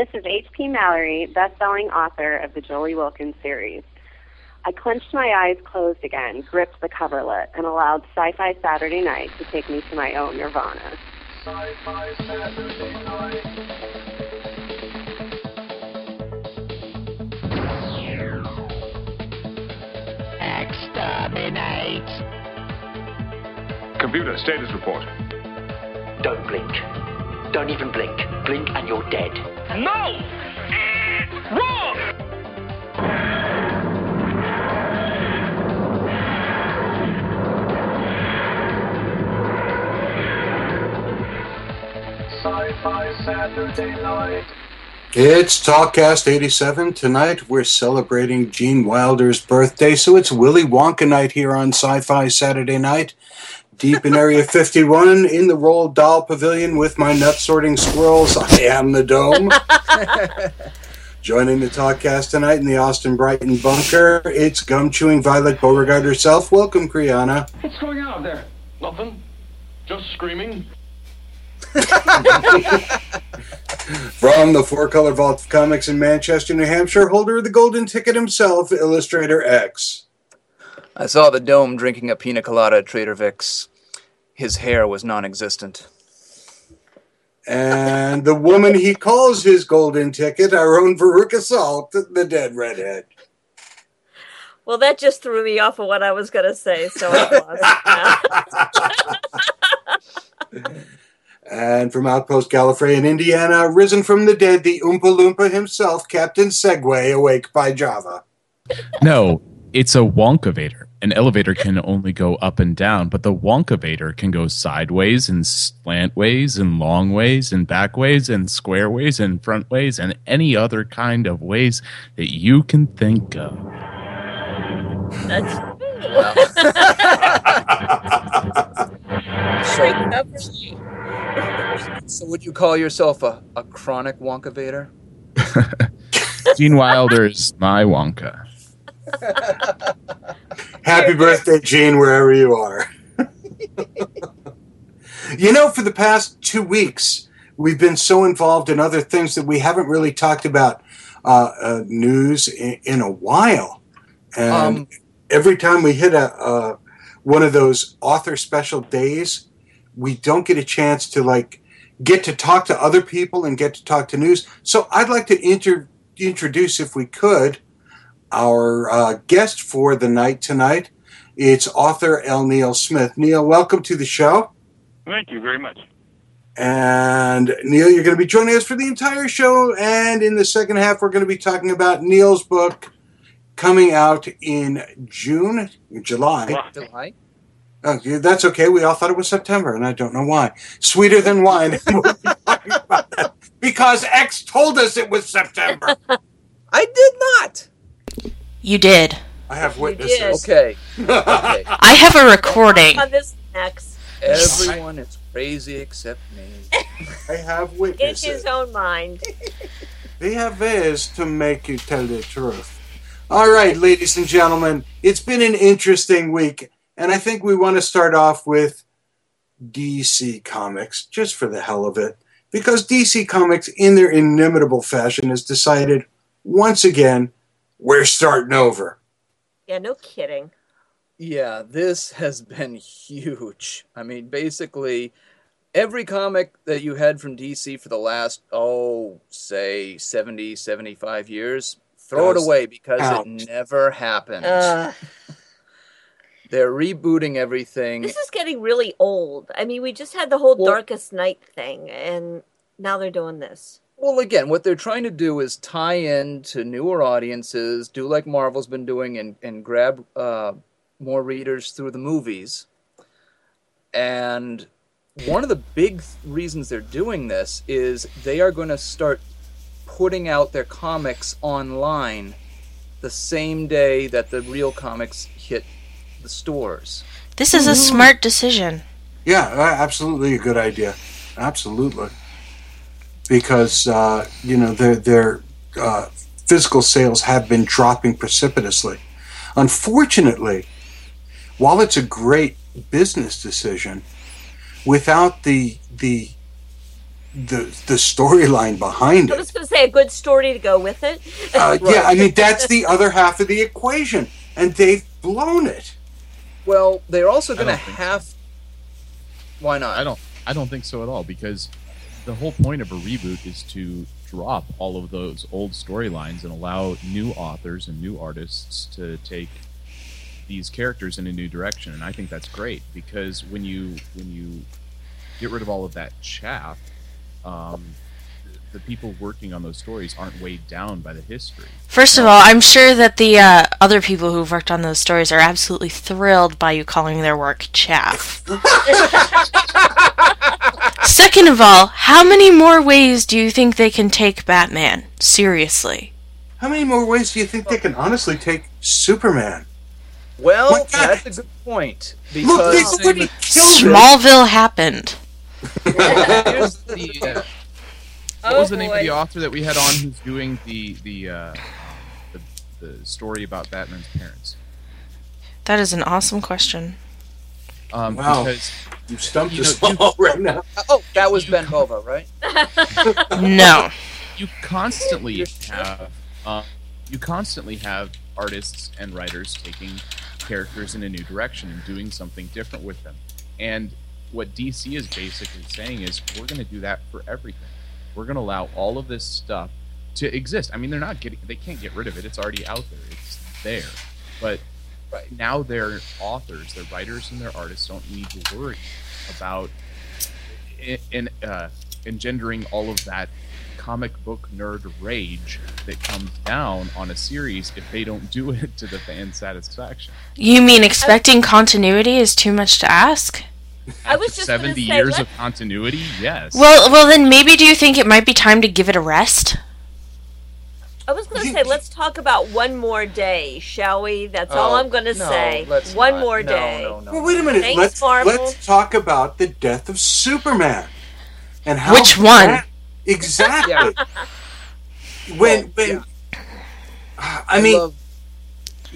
This is H.P. Mallory, best-selling author of the Jolie Wilkins series. I clenched my eyes closed again, gripped the coverlet, and allowed Sci-Fi Saturday Night to take me to my own nirvana. Sci-Fi Saturday Night. Exterminate! Computer, status report. Don't blink. Don't even blink. Blink and you're dead. No! Wrong! Sci-Fi Saturday Night. It's Talkcast 87. Tonight we're celebrating Gene Wilder's birthday, so it's Willy Wonka night here on Sci Fi Saturday night. Deep in Area 51 in the Roald Dahl Pavilion with my nut sorting squirrels, I am the Dome. Joining the Talkcast tonight in the Austin Brighton bunker, it's gum chewing Violet Beauregarde herself. Welcome, Kriana. What's going on there? Nothing. Just screaming. From the Four Color Vault of Comics in Manchester, New Hampshire, holder of the Golden Ticket himself, Illustrator X. I saw the dome drinking a pina colada at Trader Vic's. His hair was non existent. And the woman he calls his golden ticket, our own Veruca Salt, the dead redhead. Well, that just threw me off of what I was going to say, so I lost. And from Outpost Gallifrey in Indiana, risen from the dead, the Oompa Loompa himself, Captain Segway, awake by Java. No, it's a Wonkavator. An elevator can only go up and down, but the Wonkavator can go sideways and slant ways and long ways and back ways and square ways and front ways and any other kind of ways that you can think of. That's So, so would you call yourself a, a chronic Wonkavator? Gene Wilder is My Wonka. Happy birthday, Gene, wherever you are. you know, for the past two weeks, we've been so involved in other things that we haven't really talked about uh, uh, news in, in a while. And Um, every time we hit a, uh, one of those author special days, we don't get a chance to like get to talk to other people and get to talk to news. So I'd like to inter- introduce, if we could, our uh, guest for the night tonight. It's author L. Neil Smith. Neil, welcome to the show. Thank you very much. And Neil, you're going to be joining us for the entire show. And in the second half, we're going to be talking about Neil's book coming out in June, July. July? Oh, that's okay. We all thought it was September, and I don't know why. Sweeter than wine. We'll be talking about that because X told us it was September. I did not. You did. I have witnesses. Okay. okay. I have a recording. on this next. Everyone is crazy except me. I have witnesses. In his own mind. They have ways to make you tell the truth. All right, ladies and gentlemen, it's been an interesting week, and I think we want to start off with DC Comics, just for the hell of it, because DC Comics, in their inimitable fashion, has decided once again we're starting over. Yeah, no kidding. Yeah, this has been huge. I mean, basically, every comic that you had from DC for the last, oh, say 70, 75 years, throw it away because count. it never happened. Uh, They're rebooting everything. this is getting really old. I mean, we just had the whole Well- Darkest Night thing, and now they're doing this. Well, again, what they're trying to do is tie in to newer audiences, do like Marvel's been doing, and, and grab uh, more readers through the movies. And one of the big th- reasons they're doing this is they are going to start putting out their comics online the same day that the real comics hit the stores. This is a smart decision. Yeah, uh, absolutely a good idea. Absolutely. Because, uh, you know, their, their uh, physical sales have been dropping precipitously. Unfortunately, while it's a great business decision, without the, the the the storyline behind it. I it. was going to say a good story to go with it. Uh, Yeah, I mean that's the other half of the equation, and they've blown it. Well, they're also going to don't so. have. Why not? I don't. I don't think so at all because the whole point of a reboot is to drop all of those old storylines and allow new authors and new artists to take these characters in a new direction. And I think that's great because when you when you get rid of all of that chaff, um, the people working on those stories aren't weighed down by the history. First of all, I'm sure that the uh, other people who've worked on those stories are absolutely thrilled by you calling their work chaff. Second of all, how many more ways do you think they can take Batman? Seriously. How many more ways do you think they can honestly take Superman? Well, that's a good point Look, they've because already killed it. Smallville happened. Here's the, uh, what Oh, was the name of the author that we had on who's doing the the uh, the, the story about Batman's parents? That is an awesome question. Um, Wow. Because You stumped You us know, you- all right now. oh, that was Ben Bova, right? No. you constantly have uh, you constantly have artists and writers taking characters in a new direction and doing something different with them. And what DC is basically saying is we're going to do that for everything. We're going to allow all of this stuff to exist. I mean, they're not getting they can't get rid of it. It's already out there. It's there. But Right. now their authors, their writers and their artists don't need to worry about in, in uh, engendering all of that comic book nerd rage that comes down on a series if they don't do it to the fan's satisfaction. You mean expecting continuity is too much to ask? I was just 70 say, years let- of continuity, yes. Well, well then maybe do you think it might be time to give it a rest? I was going to say, let's talk about one more day, shall we? That's all Oh, I'm going to no, say. let's One not. more No, day. No, no, Well, wait a minute. Thanks, let's Marvel. let's talk about the death of Superman and how Which one? that- exactly. When when I mean, love-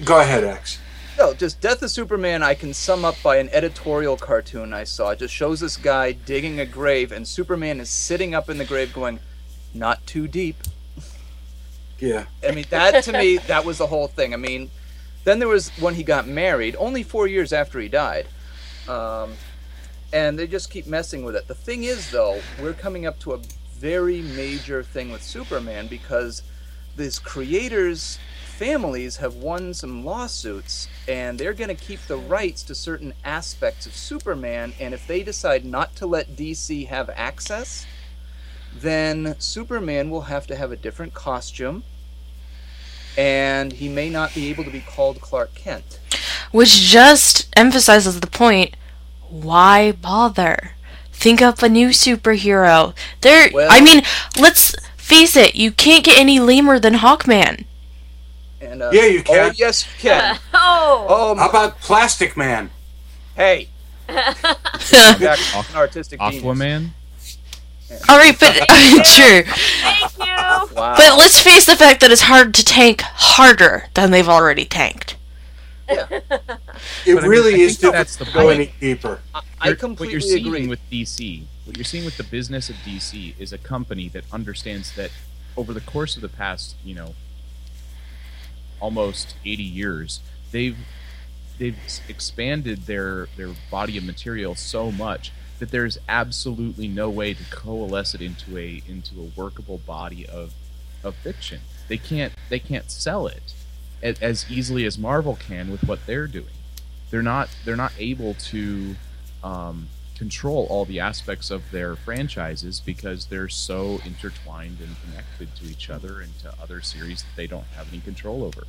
go ahead, X. No, just Death of Superman I can sum up by an editorial cartoon I saw. It just shows this guy digging a grave and Superman is sitting up in the grave going, Not too deep. Yeah. I mean that to me that was the whole thing. I mean then there was when he got married, only four years after he died. Um, and they just keep messing with it. The thing is though, we're coming up to a very major thing with Superman because these creators families have won some lawsuits and they're going to keep the rights to certain aspects of Superman and if they decide not to let DC have access then Superman will have to have a different costume and he may not be able to be called Clark Kent. Which just emphasizes the point why bother? Think up a new superhero. There Well- I mean, let's face it, you can't get any lamer than Hawkman. And uh, Yeah, you can. Oh, yes, you can. Oh, Oh, How about Plastic Man? hey. Back to an artistic genius. Aquaman? All right, but true. thank you. Wow. But let's face the fact that it's hard to tank harder than they've already tanked. Yeah. It But I mean, really I is think that's the to go point. any deeper. I You're- completely what you're seeing agree. with DC, what you're seeing with the business of DC is a company that understands that over the course of the past, you know, almost 80 years, they've they've expanded their their body of material so much that there's absolutely no way to coalesce it into a into a workable body of of fiction. They can't they can't sell it as, as easily as Marvel can with what they're doing. They're not they're not able to um, control all the aspects of their franchises because they're so intertwined and connected to each other and to other series that they don't have any control over.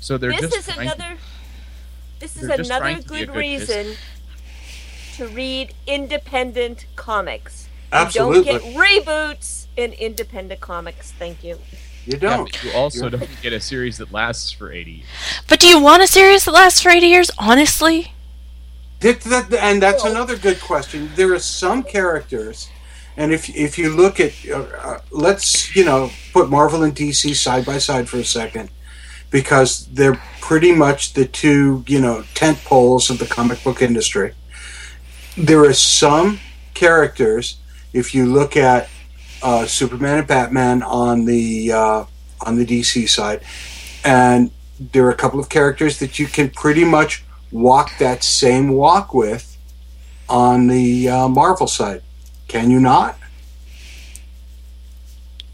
So they're this just is another. This is another trying to be a good good reason to read independent comics. Absolutely. You don't get reboots in independent comics. Thank you. You don't. but you also You're- don't get a series that lasts for 80 years. But do you want a series that lasts for 80 years, honestly? That, that, and that's another good question. There are some characters, and if if you look at, uh, uh, let's you know put Marvel and DC side by side for a second, because they're pretty much the two you know tent poles of the comic book industry. There are some characters, if you look at uh, Superman and Batman on the uh, on the DC side, and there are a couple of characters that you can pretty much walk that same walk with on the uh, Marvel side. Can you not?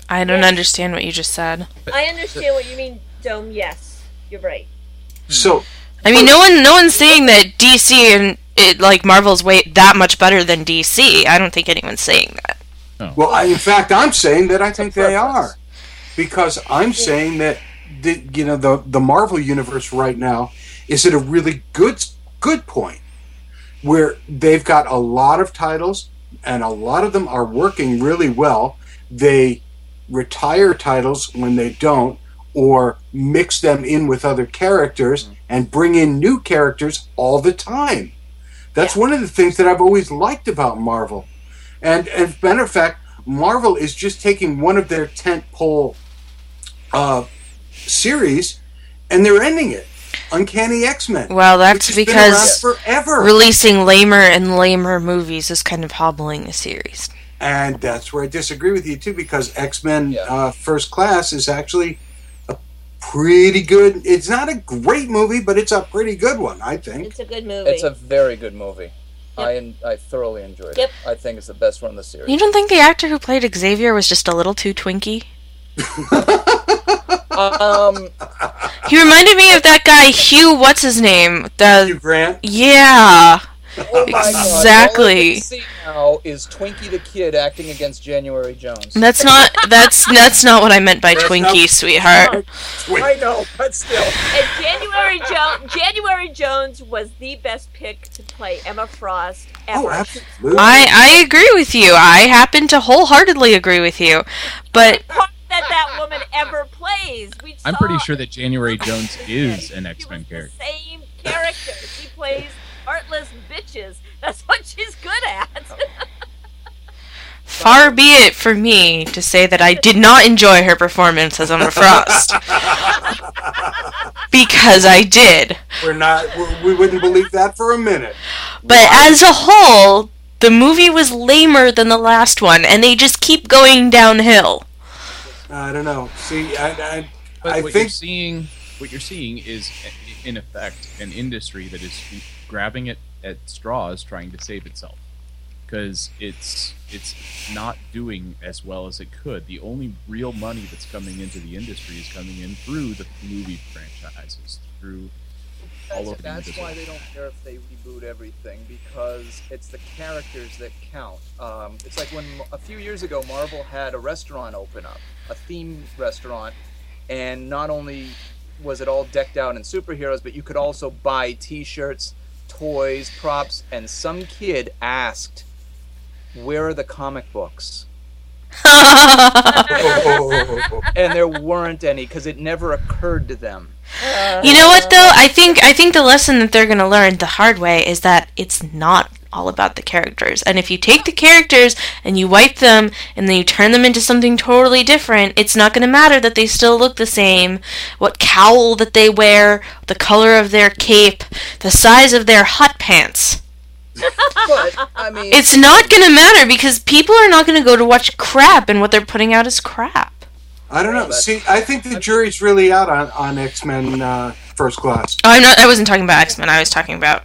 I don't understand what you just said. I understand what you mean, Dome. Yes, you're right. So I mean, no one, no one's saying that DC and it like Marvel's way that much better than DC. I don't think anyone's saying that. Well, I, in fact, I'm saying that I think they are, because I'm saying that the you know the the Marvel universe right now is at a really good good point where they've got a lot of titles and a lot of them are working really well. They retire titles when they don't, or mix them in with other characters mm-hmm. and bring in new characters all the time. That's one of the things that I've always liked about Marvel. And as a matter of fact, Marvel is just taking one of their tentpole uh, series and they're ending it. Uncanny X Men. Well, that's which has been around because forever. releasing lamer and lamer movies is kind of hobbling the series. And that's where I disagree with you too, because X Men uh, First Class is actually a pretty good. It's not a great movie, but it's a pretty good one, I think. It's a good movie. It's a very good movie. I en- I thoroughly enjoyed Yep. it. I think it's the best one in the series. You don't think the actor who played Xavier was just a little too twinky? um, He reminded me of that guy Hugh. What's his name? The Hugh Grant. Yeah. Oh my God, Exactly. now is Twinkie the Kid acting against January Jones. That's not. That's that's not what I meant by Twinkie, sweetheart. I know, but still. And January Jones, January Jones was the best pick to play Emma Frost ever. Oh, absolutely. I I agree with you. I happen to wholeheartedly agree with you, but that that woman ever plays. We I'm pretty sure that January Jones is an X Men character. same character. She plays heartless bitches. That's what she's good at. far be it for me to say that I did not enjoy her performance as Emma Frost. because I did. We're not. We're, we wouldn't believe that for a minute. But as a whole, the movie was lamer than the last one, and they just keep going downhill. I don't know. See, I, I, But I what think you're seeing, what you're seeing is, in effect, an industry that is grabbing it at straws, trying to save itself, because it's it's not doing as well as it could. The only real money that's coming into the industry is coming in through the movie franchises, through all That's, of the that's individual- why they don't care if they reboot everything because it's the characters that count. Um, it's like when a few years ago Marvel had a restaurant open up, a theme restaurant, and not only was it all decked out in superheroes, but you could also buy T-shirts, toys, props, and some kid asked, "Where are the comic books?" and there weren't any because it never occurred to them. You know what though? I think I think the lesson that they're going to learn the hard way is that it's not all about the characters. And if you take the characters and you wipe them and then you turn them into something totally different, it's not going to matter that they still look the same, what cowl that they wear, the color of their cape, the size of their hot pants. But I mean, It's not going to matter because people are not going to go to watch crap and what they're putting out is crap. I don't know. See, I think the jury's really out on, on X Men uh, First Class. Oh, I'm not I wasn't talking about X-Men. I was talking about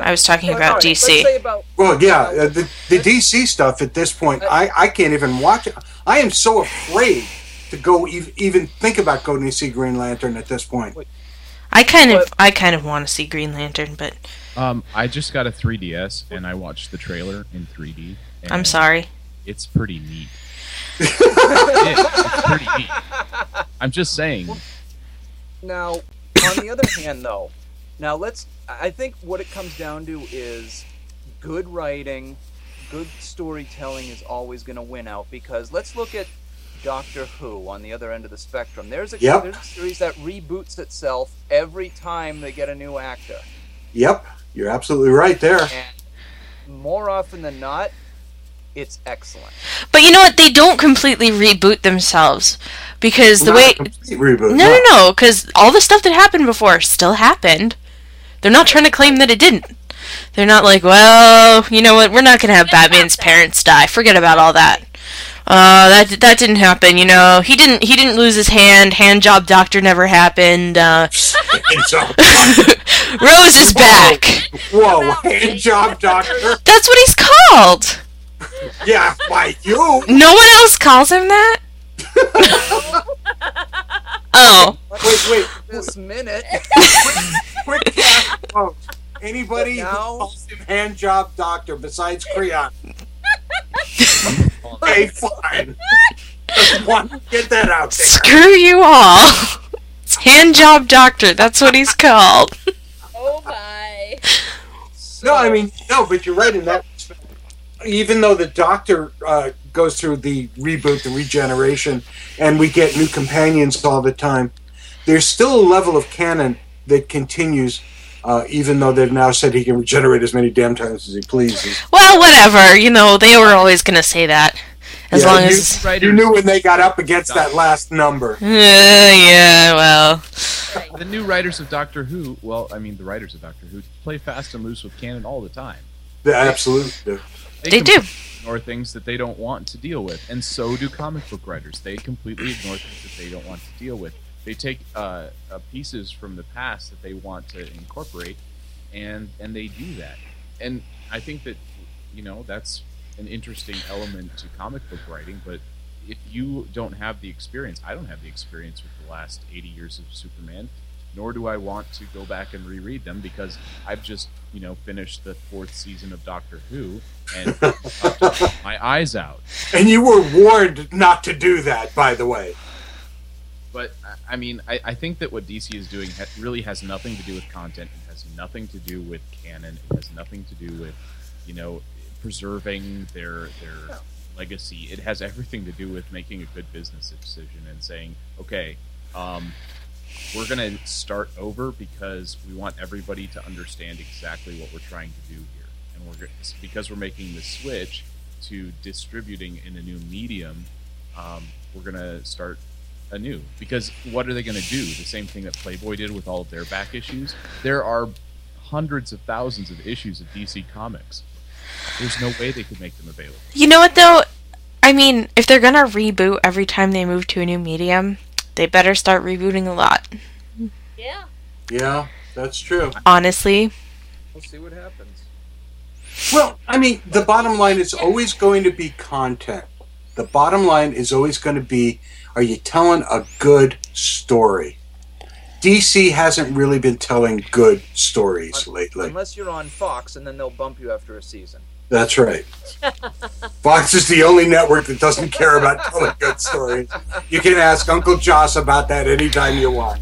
I was talking But, about alright, DC. say about Well, yeah, uh, the, the DC stuff at this point, I, I can't even watch it. I am so afraid to go ev- even think about going to see Green Lantern at this point. I kind of I kind of want to see Green Lantern, but Um, I just got a 3DS and I watched the trailer in 3D. I'm sorry. It's pretty neat. It- it's pretty neat. I'm just saying. Now, on the other hand, though, now let's. I think what it comes down to is good writing, good storytelling is always going to win out because let's look at Doctor Who on the other end of the spectrum. There's a, Yep. there's a series that reboots itself every time they get a new actor. Yep, you're absolutely right there. And more often than not, it's excellent. But you know what? They don't completely reboot themselves because the Not way a complete reboot. no no no because all the stuff that happened before still happened. They're not trying to claim that it didn't. They're not like, well, you know what? We're not gonna have Batman's parents die. Forget about all that. Uh, that that didn't happen. You know, he didn't he didn't lose his hand. Hand job doctor never happened. Uh, Rose is back. Whoa, hand job doctor. That's what he's called. Yeah, why you? No one else calls him that. oh, Wait, wait. This minute. Quick cast quote. Anybody who But now- calls him hand job doctor besides Creon. okay, fine. Just want to get that out there. screw you all. It's hand job doctor. That's what he's called. Oh my. No, I mean no, but you're right in that. respect. Even though the Doctor uh, goes through the reboot, the regeneration, and we get new companions all the time, there's still a level of canon that continues. Uh, even though they've now said he can regenerate as many damn times as he pleases. Well, whatever. You know, they were always gonna say that. As Yeah, long you- as. Writers, You knew when they got up against that last number. Uh, yeah, well. the new writers of Doctor Who. Well, I mean, the writers of Doctor Who play fast and loose with canon all the time. They absolutely do. They do. Ignore things that they don't want to deal with, and so do comic book writers. They completely ignore things that they don't want to deal with. They take uh, uh, pieces from the past that they want to incorporate, and and they do that. And I think that you know that's an interesting element to comic book writing. But if you don't have the experience, I don't have the experience with the last 80 years of Superman. Nor do I want to go back and reread them because I've just, you know, finished the fourth season of Doctor Who and my eyes out. And you were warned not to do that, by the way. But I- mean, I, I think that what DC is doing ha- really has nothing to do with content. It has nothing to do with canon. It has nothing to do with, you know, preserving their their legacy. It has everything to do with making a good business decision and saying, okay, um, we're going to start over because we want everybody to understand exactly what we're trying to do here, and we're because we're making the switch to distributing in a new medium. Um, we're going to start anew because what are they going to do? The same thing that Playboy did with all of their back issues. There are hundreds of thousands of issues of DC Comics. There's no way they could make them available. You know what, though? I mean, if they're gonna reboot every time they move to a new medium, they better start rebooting a lot. Yeah. Yeah, that's true. Honestly. We'll see what happens. Well, I mean, the bottom line is always going to be content. The bottom line is always going to be are you telling a good story? DC hasn't really been telling good stories lately. Unless you're on Fox, and then they'll bump you after a season. That's right. Fox is the only network that doesn't care about telling good stories. You can ask Uncle Joss about that anytime you want.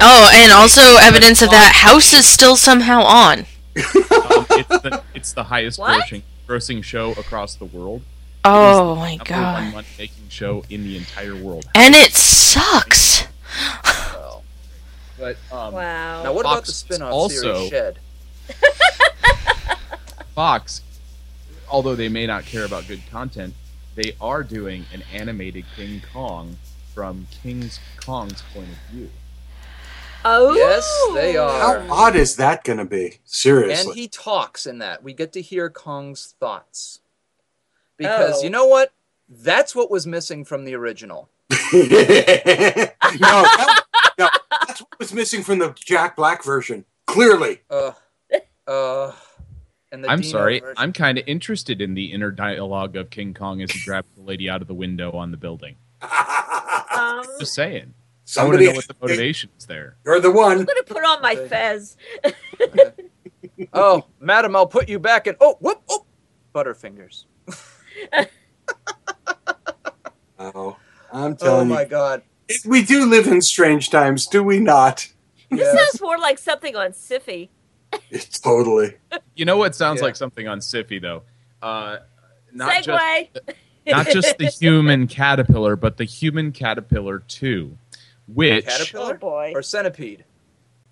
Oh, and also evidence of that House is still somehow on. Um, it's, the, it's the highest grossing, grossing show across the world. Oh It is my god. one money-making show in the entire world. And it sucks. Well, But um, Wow. now what about the spin-off also- series Shed? Fox, although they may not care about good content, they are doing an animated King Kong from King Kong's point of view. Oh. Yes, they are. How odd is that going to be? Seriously. And he talks in that. We get to hear Kong's thoughts. Because Oh. you know what? That's what was missing from the original. no, that, no, that's what was missing from the Jack Black version. Clearly. Uh, uh, and the I'm Dino sorry, version. I'm kind of interested in the inner dialogue of King Kong as he grabs the lady out of the window on the building. Um, Just saying. I want to Somebody, know what the motivation is there. you're the one. I'm gonna put on my fez. Oh, madam, I'll put you back in. Oh, whoop, oh, Butterfingers. Oh, I'm telling Oh my you, God. we do live in strange times, do we not? This Yes. sounds more like something on Syfy. It's totally. You know what sounds Yeah. like something on Syfy though? Uh, not just not just the human caterpillar, but the human caterpillar two, which Caterpillar? Oh boy. Or centipede.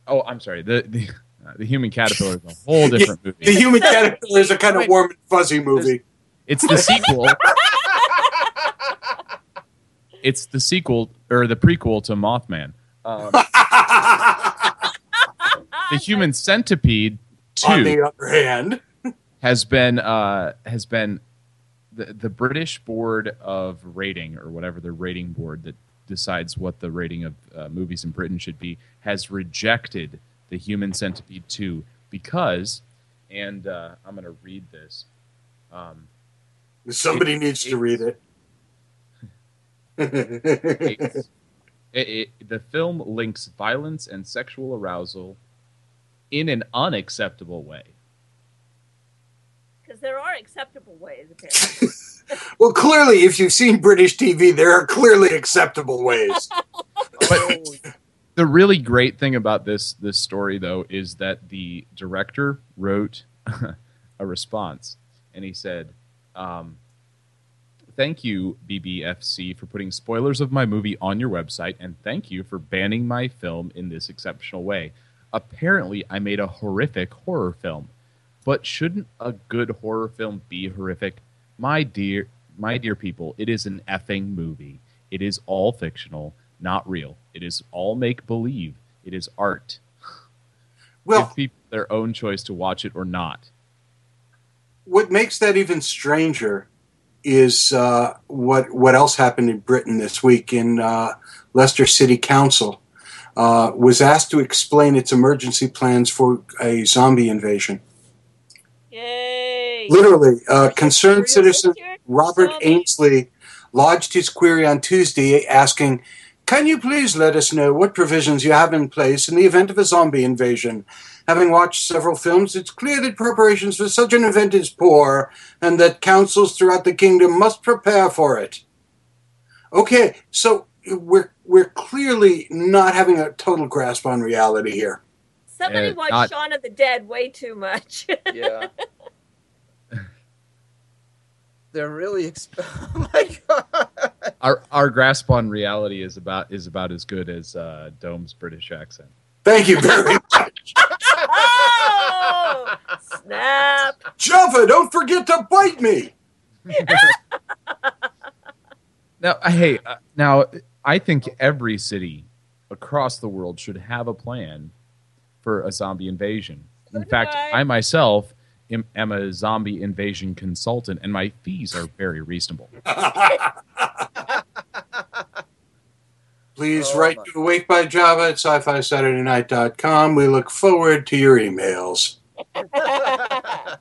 oh, I'm sorry, the the, uh, the human caterpillar is a whole different movie. The human caterpillar is a kind of warm and fuzzy movie. It's the sequel. it's the sequel or the prequel to Mothman. Um, the human centipede On the other hand, has been uh, has been the the British Board of Rating or whatever the rating board that decides what the rating of uh, movies in Britain should be has rejected the Human Centipede 2 because, and uh, I'm going to read this. Um, Somebody It- needs to read it. it, it, the film links violence and sexual arousal in an unacceptable way. Because there are acceptable ways, apparently. well, clearly, if you've seen British TV, there are clearly acceptable ways. But the really great thing about this this story, though, is that the director wrote a response, and he said, um, "Thank you, BBFC, for putting spoilers of my movie on your website, and thank you for banning my film in this exceptional way. Apparently, I made a horrific horror film, but shouldn't a good horror film be horrific? My dear, my dear people, it is an effing movie. It is all fictional." not real. It is all make believe. It is art. Well, Give people their own choice to watch it or not. what makes that even stranger is uh, what what else happened in Britain this week in uh, Leicester City Council uh, was asked to explain its emergency plans for a zombie invasion. Yay! Literally, uh, concerned citizen? Robert Zombie. Ainsley lodged his query on Tuesday asking, Can you please let us know what provisions you have in place in the event of a zombie invasion? Having watched several films, it's clear that preparations for such an event is poor and that councils throughout the kingdom must prepare for it. Okay, so we're we're clearly not having a total grasp on reality here. Somebody Uh, watched not- Shaun of the Dead way too much. Yeah. They're really. Exp- oh my god. Our our grasp on reality is about is about as good as uh, Dome's British accent. Thank you very much. oh! Snap! Java, don't forget to bite me. Now, hey, uh, now I think every city across the world should have a plan for a zombie invasion. In fact, I. I myself am, am a zombie invasion consultant, and my fees are very reasonable. Please Oh, write my- to Awake by Java at sci-fi Saturday night.com. We look forward to your emails.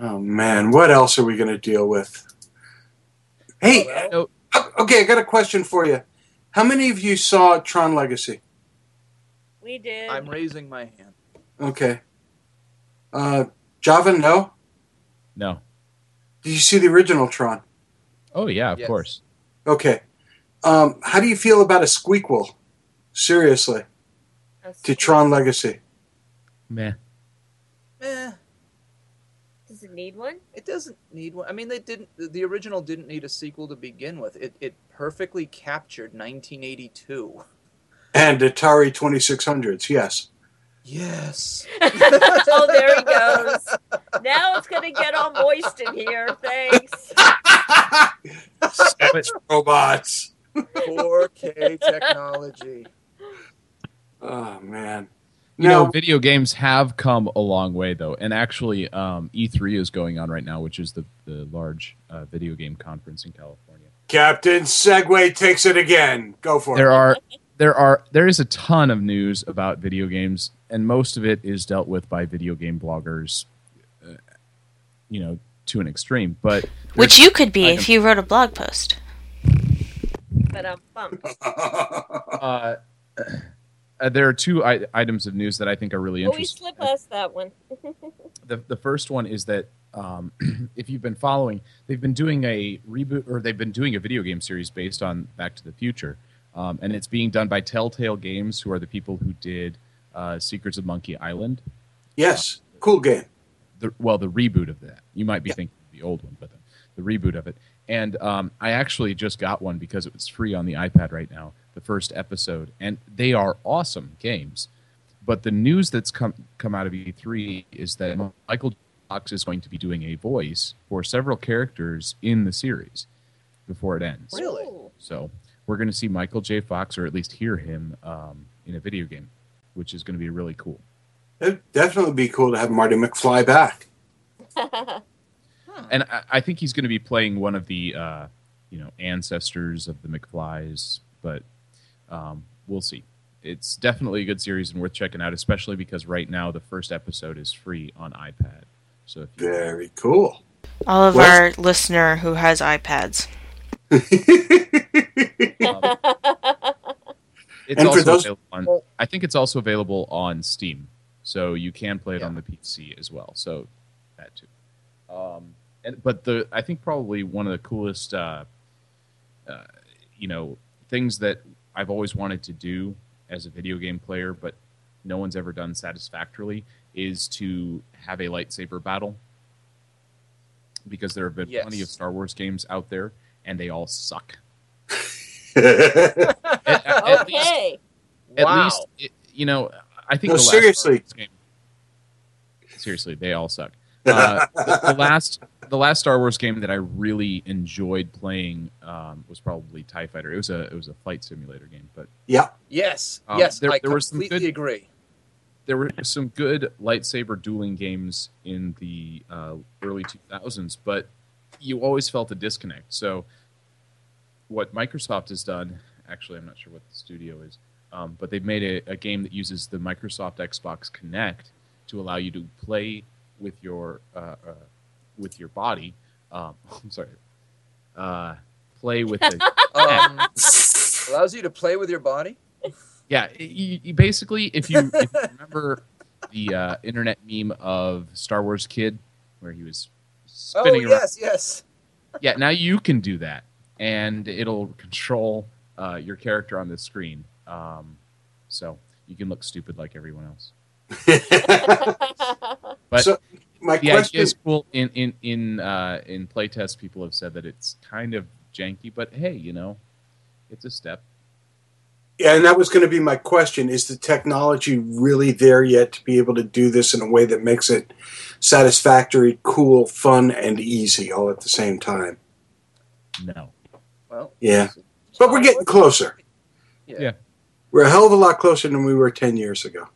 Oh man, what else are we going to deal with? Hey, oh, Well, No, okay, I got a question for you. How many of you saw Tron Legacy? We did. I'm raising my hand. Okay. Uh, Java, no? no. Did you see the original Tron? Oh yeah, of Yes. course. Okay. Um, how do you feel about a squeakquel? Seriously, A to Tron Legacy. Meh. Eh, Does it need one? it doesn't need one. I mean, they didn't. the- The original didn't need a sequel to begin with. It it perfectly captured 1982. And Atari 2600s, yes. Yes. oh, there he goes. Now it's going to get all moist in here. Thanks. But- Robots. 4K technology. Oh, man. You know, video games have come a long way, though, and actually, um, E3 is going on right now, which is the the large uh, video game conference in California. Captain Segway takes it again. Go for There it. are there are there is a ton of news about video games, and most of it is dealt with by video game bloggers, uh, you know, to an extreme. But Which you could be I if you wrote a blog post. But I'm pumped. uh, uh, there are two I- items of news that I think are really interesting. Oh, we interesting. slip us that one. the the first one is that um, if you've been following, they've been doing a reboot or they've been doing a video game series based on Back to the Future, um, and it's being done by Telltale Games, who are the people who did uh, Secrets of Monkey Island. yes. Cool game. The, well, the reboot of that. You might be thinking the old one, but the, the reboot of it. And um, I actually just got one because it was free on the iPad right now. The first episode, and they are awesome games. But the news that's come come out of E3 is that Michael Fox is going to be doing a voice for several characters in the series before it ends. Really? So we're going to see Michael J. Fox, or at least hear him um, in a video game, which is going to be really cool. It'd definitely be cool to have Marty McFly back. Huh. and I, I think he's going to be playing one of the uh, you know ancestors of the McFlys, but um, we'll see. It's definitely a good series and worth checking out, especially because right now the first episode is free on iPad. So if you Very cool. All of Well- our listener who has iPads. It's And for also those- available on, I think it's also available on Steam, so you can play it on the PC as well. So that too. Um, and but the I think probably one of the coolest, uh, uh, you know, things that I've always wanted to do as a video game player, but no one's ever done satisfactorily, is to have a lightsaber battle. Because there have been Yes. plenty of Star Wars games out there, and they all suck. no, At, at- at least okay. at Wow. least it, you know i think No, the last seriously. Star Wars game, seriously they all suck uh, the, the last the last star wars game that i really enjoyed playing um, was probably tie fighter it was a it was a fight simulator game but yeah. Yes, Um, yes, there- I there were some completely good- agree. there were some good lightsaber dueling games in the uh, early 2000s, but you always felt a disconnect. So, what Microsoft has done, actually, I'm not sure what the studio is, um, but they've made a, a game that uses the Microsoft Xbox Kinect to allow you to play with your uh, uh, with your body. Um, I'm sorry, uh, play with the Um, allows you to play with your body. Yeah, you, you basically, if you, if you remember the uh, internet meme of Star Wars Kid, where he was Oh spinning around. yes, yes. Yeah, now you can do that, and it'll control uh, your character on the screen. Um, so you can look stupid like everyone else. But so my the question is cool. In in in uh, in playtest, people have said that it's kind of janky, but hey, you know, it's a step. Yeah, and that was going to be my question: Is the technology really there yet to be able to do this in a way that makes it satisfactory, cool, fun, and easy all at the same time? No. Well, Yeah, but we're getting closer. yeah. Yeah. We're a hell of a lot closer than we were ten years ago.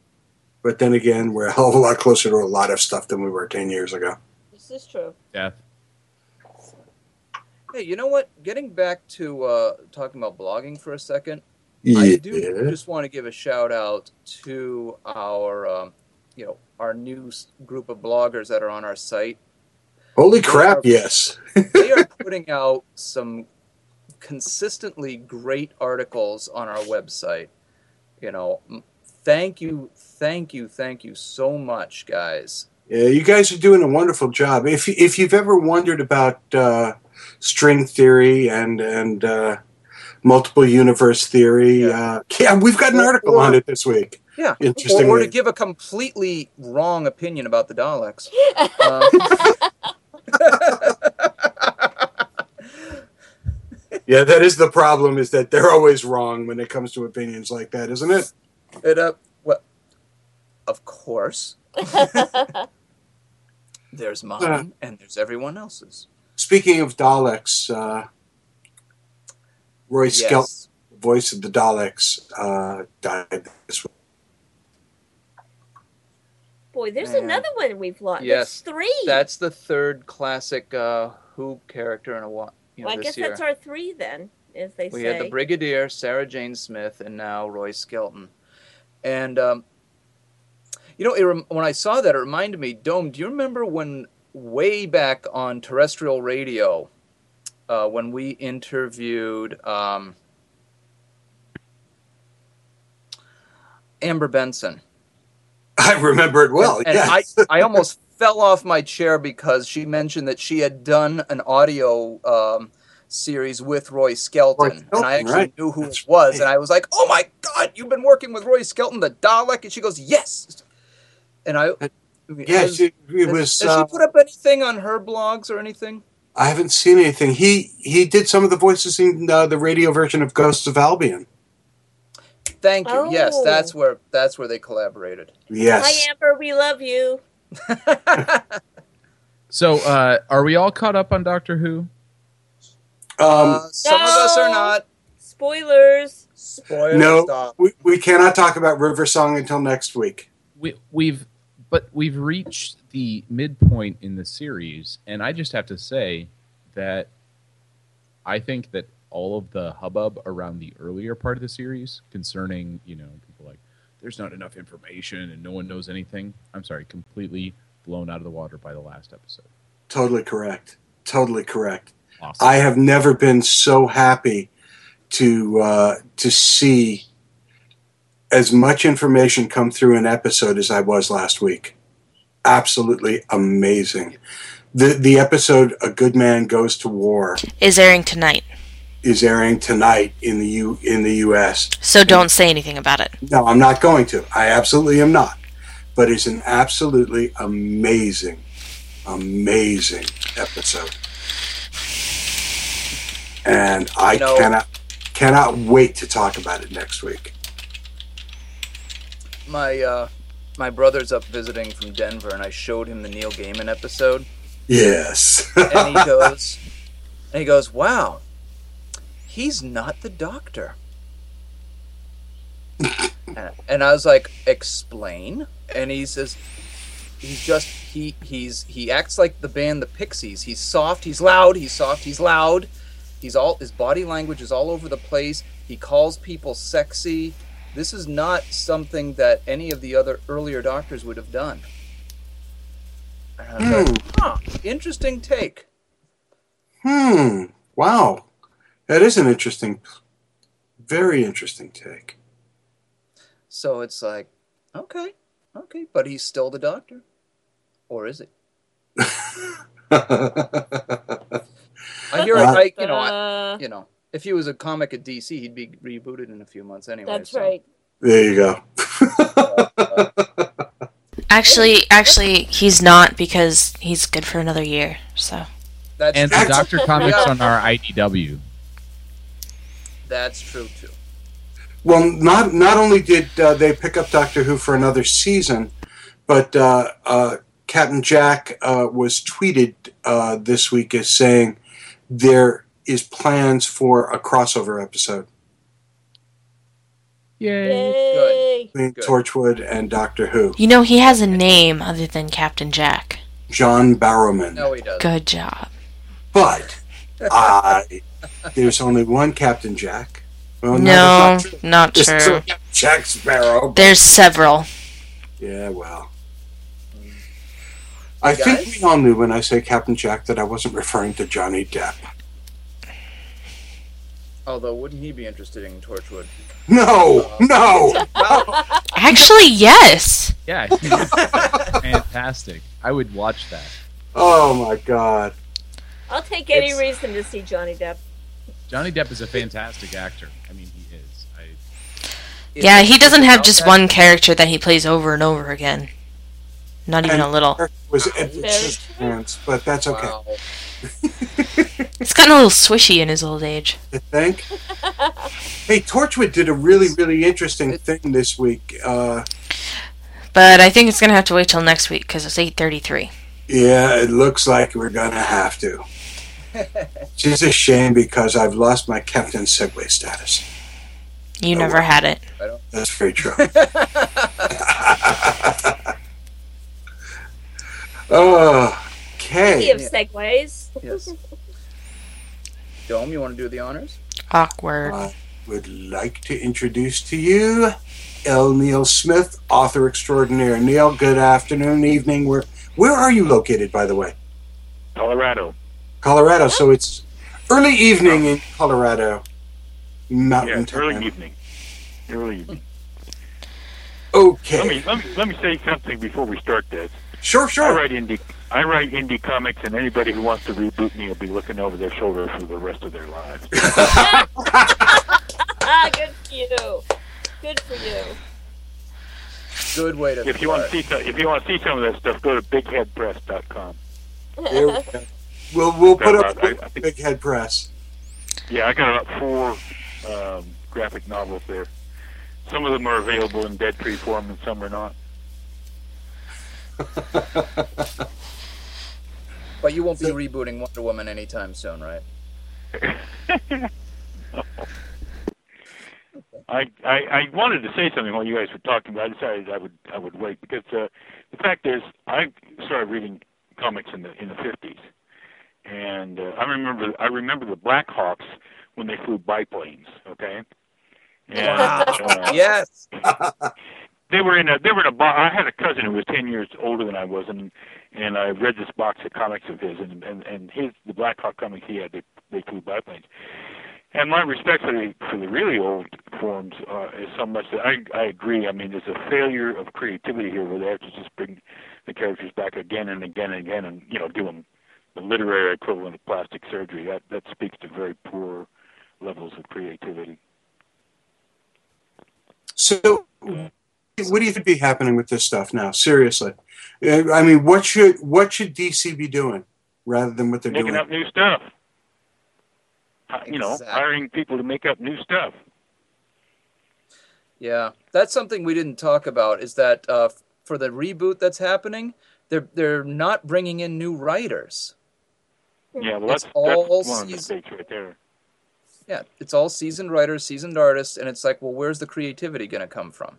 But then again, we're a hell of a lot closer to a lot of stuff than we were ten years ago. This is true. Yeah. Hey, you know what? Getting back to uh, talking about blogging for a second, I do just want to give a shout out to our, um, you know, our new group of bloggers that are on our site. Holy crap! Yes. They are putting out some consistently great articles on our website. You know, m- thank you, thank you, thank you so much, guys. Yeah, you guys are doing a wonderful job. If if you've ever wondered about uh, string theory and and uh, multiple universe theory, Yeah. uh, yeah, we've got an article on it this week. Yeah, or, Interestingly, or to give a completely wrong opinion about the Daleks. Uh, yeah, that is the problem. Is that they're always wrong when it comes to opinions like that, isn't it? It uh, well, of course. There's mine Uh. and there's everyone else's. Speaking of Daleks, uh, Roy Skelton, Yes. voice of the Daleks, uh, died this week. Boy, there's Man. another one we've lost. Yes, There's three. That's the third classic uh, Who character in a while. You know, well, I guess year. that's our three then, as they we say. had the Brigadier, Sarah Jane Smith, and now Roy Skelton. And um, you know, it rem- when I saw that, it reminded me. Dome, do you remember when way back on terrestrial radio, uh, when we interviewed um, Amber Benson? I remember it well. and and yes. I, I almost fell off my chair because she mentioned that she had done an audio um, series with Roy Skelton, Roy and I actually right. knew who it was, and I was like, "Oh my God, you've been working with Roy Skelton, the Dalek?" And she goes, "Yes." And I, yeah, has, it, it was. has uh, she put up anything on her blogs or anything? I haven't seen anything. He he did some of the voices in uh, the radio version of Ghosts of Albion. Thank you. Yes, Oh. that's where that's where they collaborated. Yes. Hi, Amber. We love you. So, uh, are we all caught up on Doctor Who? Um, uh, some of us are not. Spoilers. Spoiler no, stop. we, we cannot talk about River Song until next week. We we've But we've reached the midpoint in the series, and I just have to say that I think that all of the hubbub around the earlier part of the series concerning, you know, people like there's not enough information and no one knows anything. I'm sorry, completely blown out of the water by the last episode. Totally correct. Totally correct. Awesome. I have never been so happy to uh, to see as much information come through an episode as I was last week. Absolutely amazing. The the episode "A Good Man Goes to War" Is airing tonight. is airing tonight in the U in the U.S. So don't say anything about it. No, I'm not going to. I absolutely am not. But it's an absolutely amazing, amazing episode. And I No. cannot cannot wait to talk about it next week. My uh, my brother's up visiting from Denver, and I showed him the Neil Gaiman episode, Yes. and he goes, and he goes, "Wow, he's not the doctor." and, I was like, "Explain." And he says, "He's just he he's he acts like the band the Pixies. He's soft, he's loud, he's soft, he's loud. He's all his body language is all over the place. He calls people sexy. This is not something that any of the other earlier doctors would have done." And I huh, interesting take. hmm. Wow. That is an interesting very interesting take. So it's like, okay, okay, but he's still the doctor, or is he? I hear, Uh, I you know, I, Uh, you know, if he was a comic at DC, he'd be rebooted in a few months anyway. that's so- right. there you go. Actually, actually, he's not because he's good for another year. So That's And true. the Doctor Comics on our IDW. That's true too. Well, not not only did uh, they pick up Doctor Who for another season, but uh, uh, Captain Jack uh, was tweeted uh, this week as saying there is plans for a crossover episode Yay! between Good. Torchwood and Doctor Who. you know he has a name other than Captain Jack. John Barrowman. No, he doesn't. Good job. But I, there's only one Captain Jack. Well, no, not true. not There's true. Jack Sparrow. There's several. Yeah, well. I Hey, think guys? we all knew when I say Captain Jack that I wasn't referring to Johnny Depp. Although, wouldn't he be interested in Torchwood? No, uh, no. Actually, yes. Yeah, fantastic. I would watch that. Oh my God. I'll take any It's- reason to see Johnny Depp. Johnny Depp is a fantastic actor. I mean, he is. I, Yeah, he doesn't have just that? one character that he plays over and over again. Not even And a little. Was Edward Very Scissorhands, but that's okay. Wow. He's gotten a little swishy in his old age. I think? hey, Torchwood did a really, really interesting thing this week. Uh, But I think it's gonna have to wait till next week because it's eight thirty-three. yeah, it looks like we're gonna have to. Which is a shame because I've lost my Captain Segway status. You Oh, never wow. had it. That's very true. oh, Speaking okay. of segues, Yes. Dome, you want to do the honors? Awkward. I would like to introduce to you L. Neil Smith, author extraordinaire. Neil, good afternoon, evening. Where where are you located, by the way? Colorado. Colorado. So it's early evening in Colorado. Mountain Yes, early evening. Early evening. Okay. Let me let me let me say something before we start this. Sure, sure. I sure. write indie I write indie comics, and anybody who wants to reboot me will be looking over their shoulder for the rest of their lives. ah, good for you. Good for you. Good way to. if you want to see some, if you want to see some of that stuff, go to bigheadpress.com. There we go. We'll we'll put up I- I a think- big head press. Yeah, I got about four um, graphic novels there. Some of them are available in dead tree form, and some are not. But you won't be rebooting Wonder Woman anytime soon, right? I, I I wanted to say something while you guys were talking, but I decided I would I would wait because uh, the fact is I started reading comics in the in the fifties, and uh, I remember I remember the Blackhawks when they flew biplanes. Okay. And, uh, yes. they were in a they were in a box. I had a cousin who was ten years older than I was, and and I read this box of comics of his, and and and his the Black Hawk comics he had they they flew biplanes. And my respect for the for the really old forms uh, is so much that I I agree. I mean, there's a failure of creativity here where they have to just bring the characters back again and again and again, and you know, do them the literary equivalent of plastic surgery. That that speaks to very poor levels of creativity. So, what do you think be happening with this stuff now? Seriously, Uh, I mean, what should what should DC be doing rather than what they're Making doing? Making up new stuff. Uh, You know, hiring people to make up new stuff. Yeah, that's something we didn't talk about. Is that uh, for the reboot that's happening, they're they're not bringing in new writers. Yeah, well, It's that's, all that's one of the season- right there. Yeah, it's all seasoned writers, seasoned artists, and it's like, well, where's the creativity going to come from?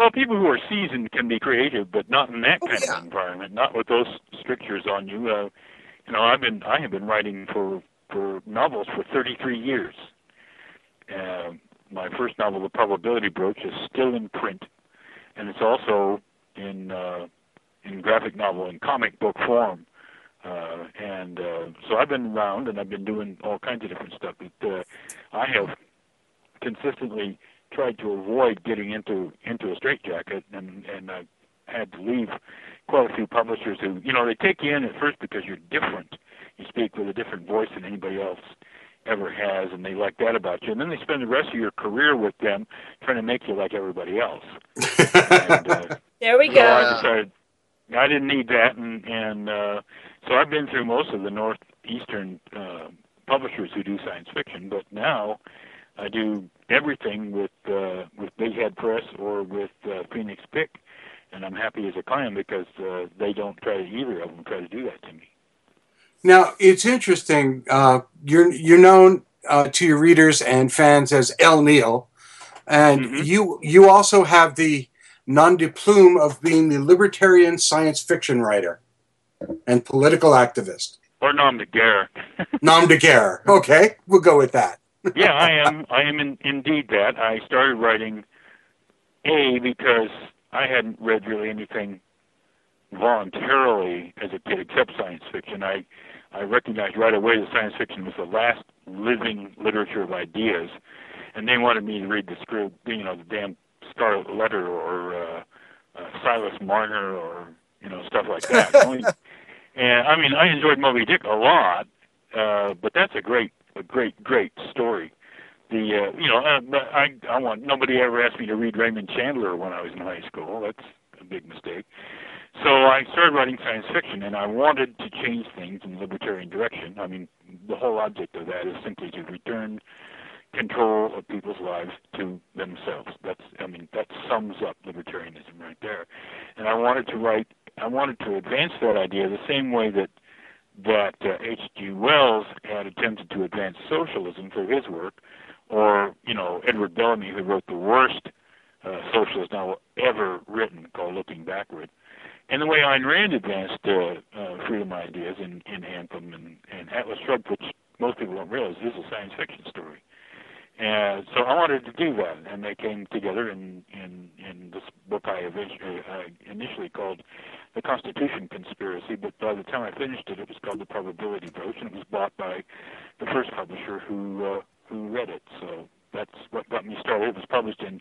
Well, people who are seasoned can be creative, but not in Oh, that kind of environment. Not with those strictures on you. Uh, you know, I've been I have been writing for for novels for 33 years. Uh, my first novel, The Probability Broach, is still in print, and it's also in uh, in graphic novel and comic book form. Uh, and uh, so I've been around, and I've been doing all kinds of different stuff. But uh, I have consistently tried to avoid getting into into a straitjacket, and and I had to leave quite a few publishers who, you know, they take you in at first because you're different. You speak with a different voice than anybody else ever has, and they like that about you. And then they spend the rest of your career with them trying to make you like everybody else. and, uh, There we so go. I decided I didn't need that, and and uh, so I've been through most of the northeastern uh, publishers who do science fiction, but now I do everything with uh, with Big Head Press or with uh, Phoenix Pick, and I'm happy as a client because uh, they don't try to either of them try to do that to me. Now it's interesting. Uh, you're you're known uh, to your readers and fans as L. Neil, and Mm-hmm. you you also have the nom de plume of being the libertarian science fiction writer and political activist. Or nom de guerre. Nom de guerre. Okay, we'll go with that. yeah, I am. I am in, indeed that. I started writing a because I hadn't read really anything voluntarily as a kid except science fiction. I I recognized right away that science fiction was the last living literature of ideas, and they wanted me to read the script, you know, the damn Scarlet Letter or uh, uh, Silas Marner or you know stuff like that. Only- and I mean, I enjoyed Moby Dick a lot, uh, but that's a great, a great, great story. The uh, you know, but I I want nobody ever asked me to read Raymond Chandler when I was in high school. That's a big mistake. So I started writing science fiction, and I wanted to change things in the libertarian direction. I mean, the whole object of that is simply to return control of people's lives to themselves. That's, I mean, that sums up libertarianism right there. And I wanted to write, I wanted to advance that idea the same way that that uh, H.G. Wells attempted to advance socialism through his work, or you know Edward Bellamy, who wrote the worst uh, socialist novel ever written, called Looking Backward. And the way Ayn Rand advanced uh, uh, freedom ideas in, in Anthem and, and Atlas Shrugged, which most people don't realize is a science fiction story. And so I wanted to do that, and they came together in in, in this book I eventually, uh, initially called The Constitution Conspiracy, but by the time I finished it, it was called The Probability Broach, and it was bought by the first publisher who uh, who read it. So that's what got me started. It was published in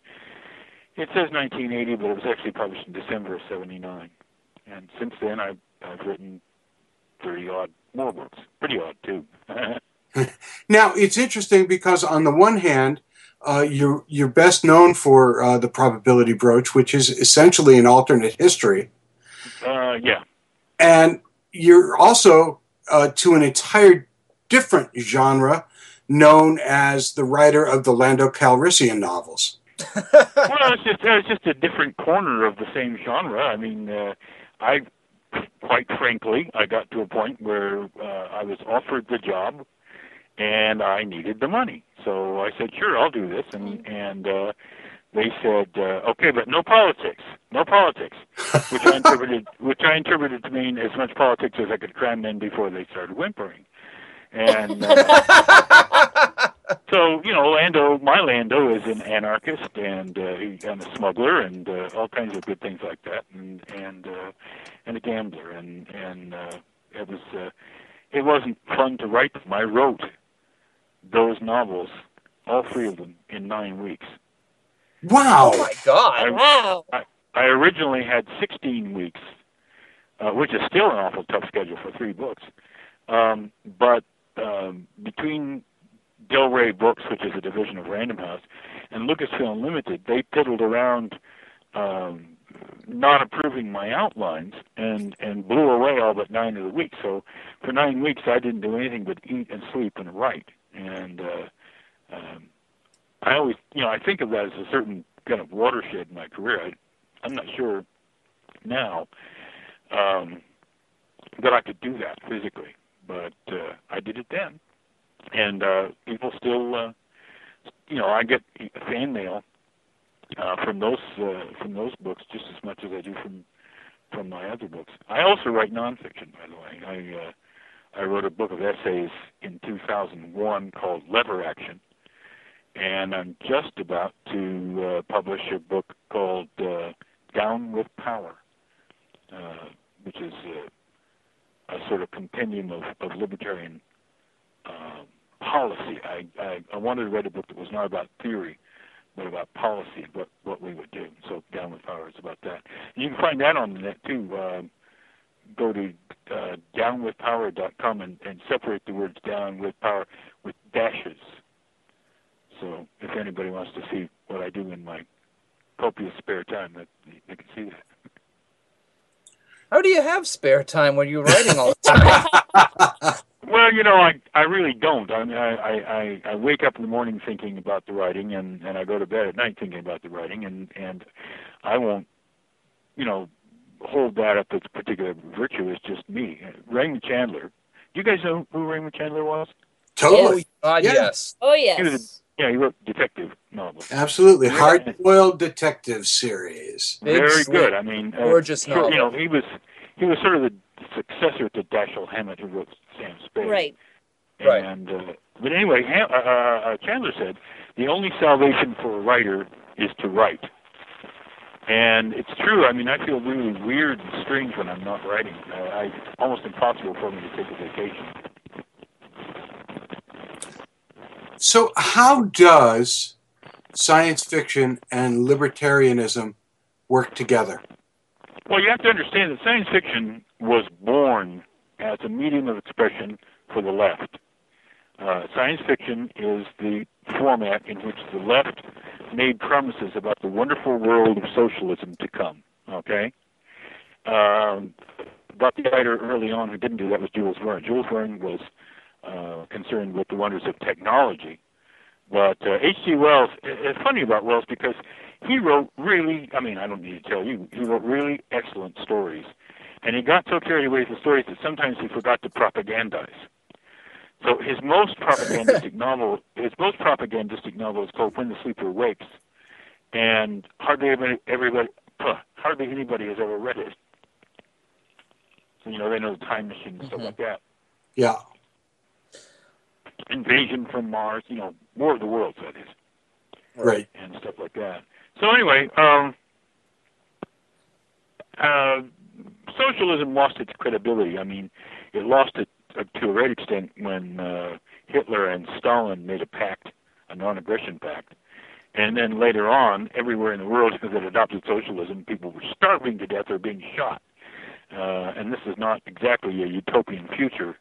it says 1980, but it was actually published in December of '79, and since then I've I've written 30 odd more books. Pretty odd too. Now it's interesting because on the one hand, uh, you're you're best known for uh, the Probability Broach, which is essentially an alternate history, uh, yeah. and you're also uh, to an entire different genre known as the writer of the Lando Calrissian novels. well, it's just it's just a different corner of the same genre. I mean, uh, I quite frankly, I got to a point where uh, I was offered the job, and I needed the money. So I said, sure, I'll do this, and and uh, they said, uh, okay, but no politics, no politics, which I interpreted which I interpreted to mean as much politics as I could cram in before they started whimpering. And uh, so you know, Lando, my Lando is an anarchist and uh, he- and a smuggler and uh, all kinds of good things like that, and and uh, and a gambler, and and uh, it was uh, it wasn't fun to write them. I wrote those novels, all three of them, in nine weeks. Wow. Oh my God. Wow. I, I originally had 16 weeks, uh, which is still an awful tough schedule for three books. Um, but um, between Del Rey Books, which is a division of Random House, and Lucasfilm Limited, they piddled around um, not approving my outlines and and blew away all but nine of the weeks. So for nine weeks, I didn't do anything but eat and sleep and write. And uh, um, I always, you know, I think of that as a certain kind of watershed in my career. I, I'm not sure now um, that I could do that physically, but uh, I did it then, and uh, people still, uh, you know, I get fan mail uh, from those uh, from those books just as much as I do from from my other books. I also write nonfiction, by the way. I uh, I wrote a book of essays in 2001 called Lever Action, and I'm just about to uh, publish a book called uh, Down with Power, uh, which is uh, a sort of compendium of, of libertarian uh, policy. I, I, I wanted to write a book that was not about theory, but about policy, what what we would do. So Down with Power is about that. And you can find that on the net too. Um, go to uh, downwithpower.com and, and separate the words down with power with dashes. So if anybody wants to see what I do in my copious spare time, that they can see that. How do you have spare time when you're writing all the time? Well, you know, I I really don't. I mean, I I I, I wake up in the morning thinking about the writing, and and I go to bed at night thinking about the writing, and and I won't, you know, hold that up as a particular virtue. It's just me. Raymond Chandler. Do you guys know who Raymond Chandler was? Totally. Oh, God, Yeah. yes. Oh He was yes. a, yeah, he wrote detective novels. Absolutely. Yeah. Hard boiled detective series. Big, Very sweet, good. I mean, uh, gorgeous sure, novel. You know, he was he was sort of the successor to Dashiell Hammett, who wrote Sam Spade. Right. Right. Uh, but anyway, Ham, uh, uh, Chandler said the only salvation for a writer is to write. And it's true. I mean, I feel really weird and strange when I'm not writing. Uh, I, it's almost impossible for me to take a vacation. So, how does science fiction and libertarianism work together? Well, you have to understand that science fiction was born as a medium of expression for the left. Uh, science fiction is the format in which the left made promises about the wonderful world of socialism to come. Okay? Um, but the writer early on who didn't do that was Jules Verne. Jules Verne was uh, concerned with the wonders of technology. But uh, H.G. Wells, it's funny about Wells because he wrote really, I mean, I don't need to tell you, he wrote really excellent stories. And he got so carried away with the stories that sometimes he forgot to propagandize. So his most propagandistic novel, his most propagandistic novel is called When the Sleeper Wakes, and hardly everybody, everybody puh, hardly anybody has ever read it. So, you know, they know the time machine and stuff Mhm. like that. Yeah. Invasion from Mars, you know, War of the Worlds, that is. Right. and stuff like that. So anyway, um, uh, socialism lost its credibility. I mean, it lost it uh, to a great extent when uh, Hitler and Stalin made a pact, a non-aggression pact. And then later on, everywhere in the world that adopted socialism, people were starving to death or being shot. Uh, and this is not exactly a utopian future.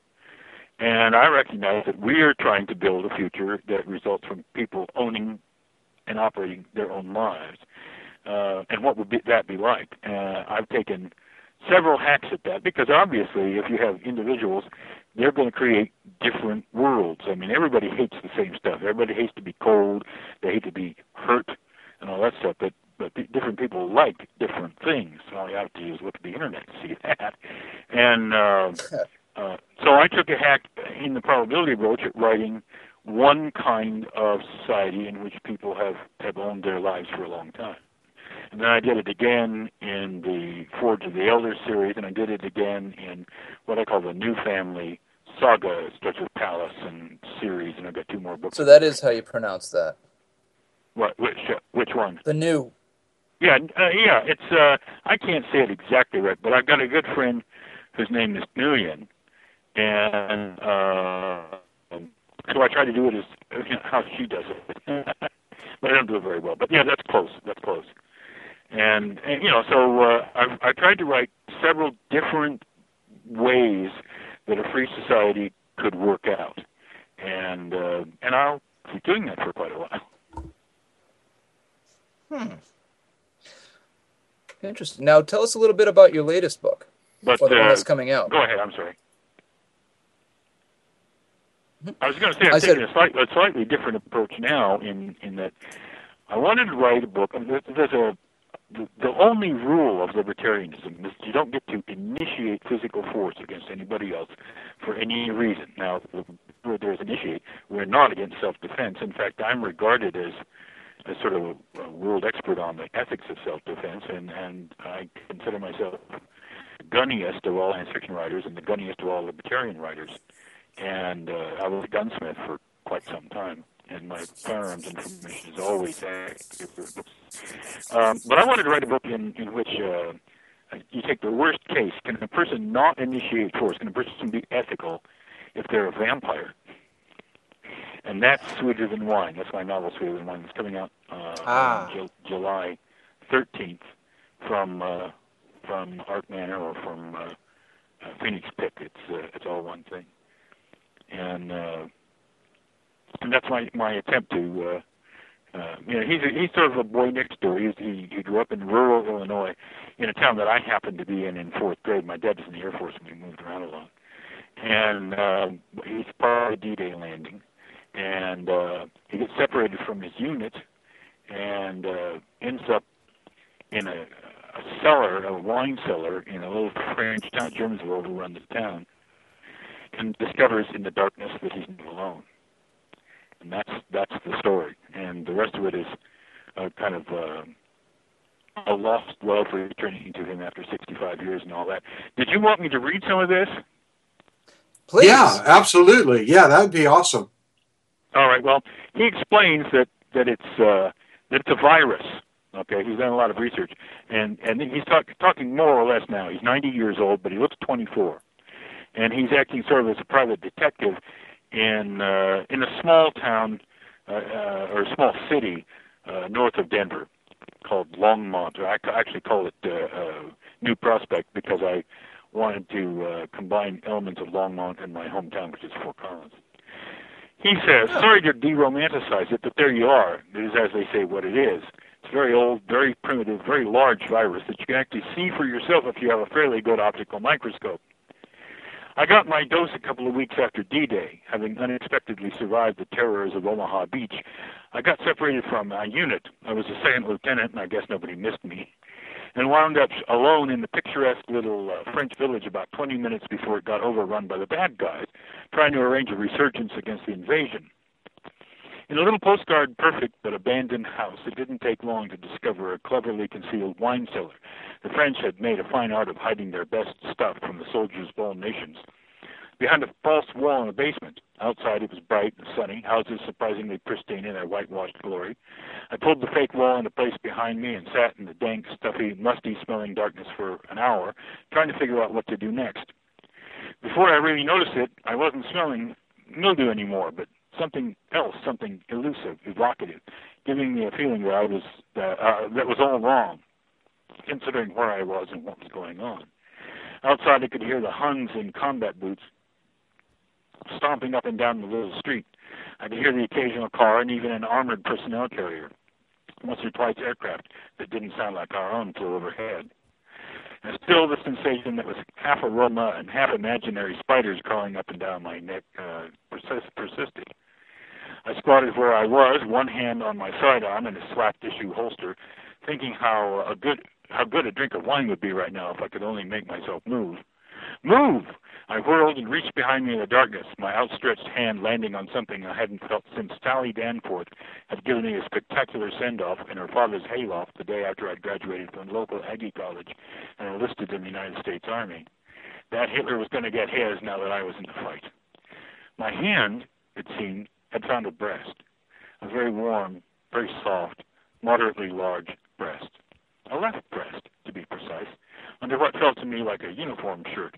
And I recognize that we are trying to build a future that results from people owning and operating their own lives. Uh, and what would be, that be like? Uh, I've taken several hacks at that because obviously, if you have individuals, they're going to create different worlds. I mean, everybody hates the same stuff. Everybody hates to be cold. They hate to be hurt and all that stuff. But but different people like different things. All you have to do is look at the internet to see that. And uh, uh, so I took a hack in the probability approach at writing one kind of society in which people have, have owned their lives for a long time. And then I did it again in the Forge of the Elder series, and I did it again in what I call the New Family Saga, starts with Pallas and series, and I've got two more books. So that is how you pronounce that. What? Which? Uh, which one? The new. Yeah, uh, yeah. It's uh, I can't say it exactly right, but I've got a good friend whose name is Nguyen, and uh, so I try to do it as you know, how she does it, but I don't do it very well. But yeah, that's close. That's close. And, and you know, so uh, I've I tried to write several different ways that a free society could work out, and uh, and I'll keep doing that for quite a while. Hmm. Interesting. Now, tell us a little bit about your latest book. But the one uh, that's coming out. Go ahead. I'm sorry. I was going to say I'm I taking said- a, slight, a slightly different approach now in in that I wanted to write a book. I mean, there's, a the, the only rule of libertarianism is you don't get to initiate physical force against anybody else for any reason. Now, where there's initiate, we're not against self-defense. In fact, I'm regarded as as sort of a, a world expert on the ethics of self-defense, and and I consider myself the gunniest of all science fiction writers and the gunniest of all libertarian writers. And uh, I was a gunsmith for quite some time, and my firearms information is always accurate. Um, but I wanted to write a book in in which uh, you take the worst case. Can a person not initiate force? Can a person be ethical if they're a vampire? And that's Sweeter Than Wine. That's my novel, Sweeter Than Wine. It's coming out uh, Ah. Ju- July 13th from uh, from Arc Manor or from uh, uh, Phoenix Pick. It's uh, it's all one thing, and uh, and that's my my attempt to. Uh, uh, you know, he's a, he's sort of a boy next door. He's, he he grew up in rural Illinois, in a town that I happened to be in in fourth grade. My dad was in the Air Force, and we moved around a lot. And uh, he's part of D-Day landing, and uh, he gets separated from his unit, and uh, ends up in a, a cellar, a wine cellar in a little French town, Germans will overrun the town, and discovers in the darkness that he's not alone. And that's that's the story, and the rest of it is uh, kind of uh, a lost love returning to him after 65 years and all that. Did you want me to read some of this? Please. Yeah, absolutely. Yeah, that would be awesome. All right. Well, he explains that that it's uh, that it's a virus. Okay, he's done a lot of research, and and he's talk, talking more or less now. He's 90 years old, but he looks 24, and he's acting sort of as a private detective in uh, in a small town uh, uh, or a small city uh, north of Denver called Longmont. I actually call it uh, uh, New Prospect because I wanted to uh, combine elements of Longmont and my hometown, which is Fort Collins. He says, sorry to de-romanticize it, but there you are. It is, as they say, what it is. It's a very old, very primitive, very large virus that you can actually see for yourself if you have a fairly good optical microscope. I got my dose a couple of weeks after D-Day, having unexpectedly survived the terrors of Omaha Beach. I got separated from my unit. I was a second lieutenant, and I guess nobody missed me, and wound up alone in the picturesque little uh, French village about 20 minutes before it got overrun by the bad guys, trying to arrange a resurgence against the invasion. In a little postcard perfect but abandoned house, it didn't take long to discover a cleverly concealed wine cellar. The French had made a fine art of hiding their best stuff from the soldiers of all nations. Behind a false wall in the basement. Outside it was bright and sunny, houses surprisingly pristine in their whitewashed glory. I pulled the fake wall into place behind me and sat in the dank, stuffy, musty smelling darkness for an hour, trying to figure out what to do next. Before I really noticed it, I wasn't smelling mildew anymore, but something else, something elusive, evocative, giving me a feeling that I was uh, uh, that was all wrong, considering where I was and what was going on. Outside, I could hear the Huns in combat boots stomping up and down the little street. I could hear the occasional car and even an armored personnel carrier. Once or twice, aircraft that didn't sound like our own flew overhead. And still, the sensation that was half aroma and half imaginary spiders crawling up and down my neck uh, persist- persisted. I squatted where I was, one hand on my sidearm in a slack tissue holster, thinking how a good how good a drink of wine would be right now if I could only make myself move. Move! I whirled and reached behind me in the darkness, my outstretched hand landing on something I hadn't felt since Sally Danforth had given me a spectacular send-off in her father's hayloft the day after I'd graduated from local Aggie College and enlisted in the United States Army. That Hitler was going to get his now that I was in the fight. My hand, it seemed, had found a breast, a very warm, very soft, moderately large breast. A left breast, to be precise, under what felt to me like a uniform shirt.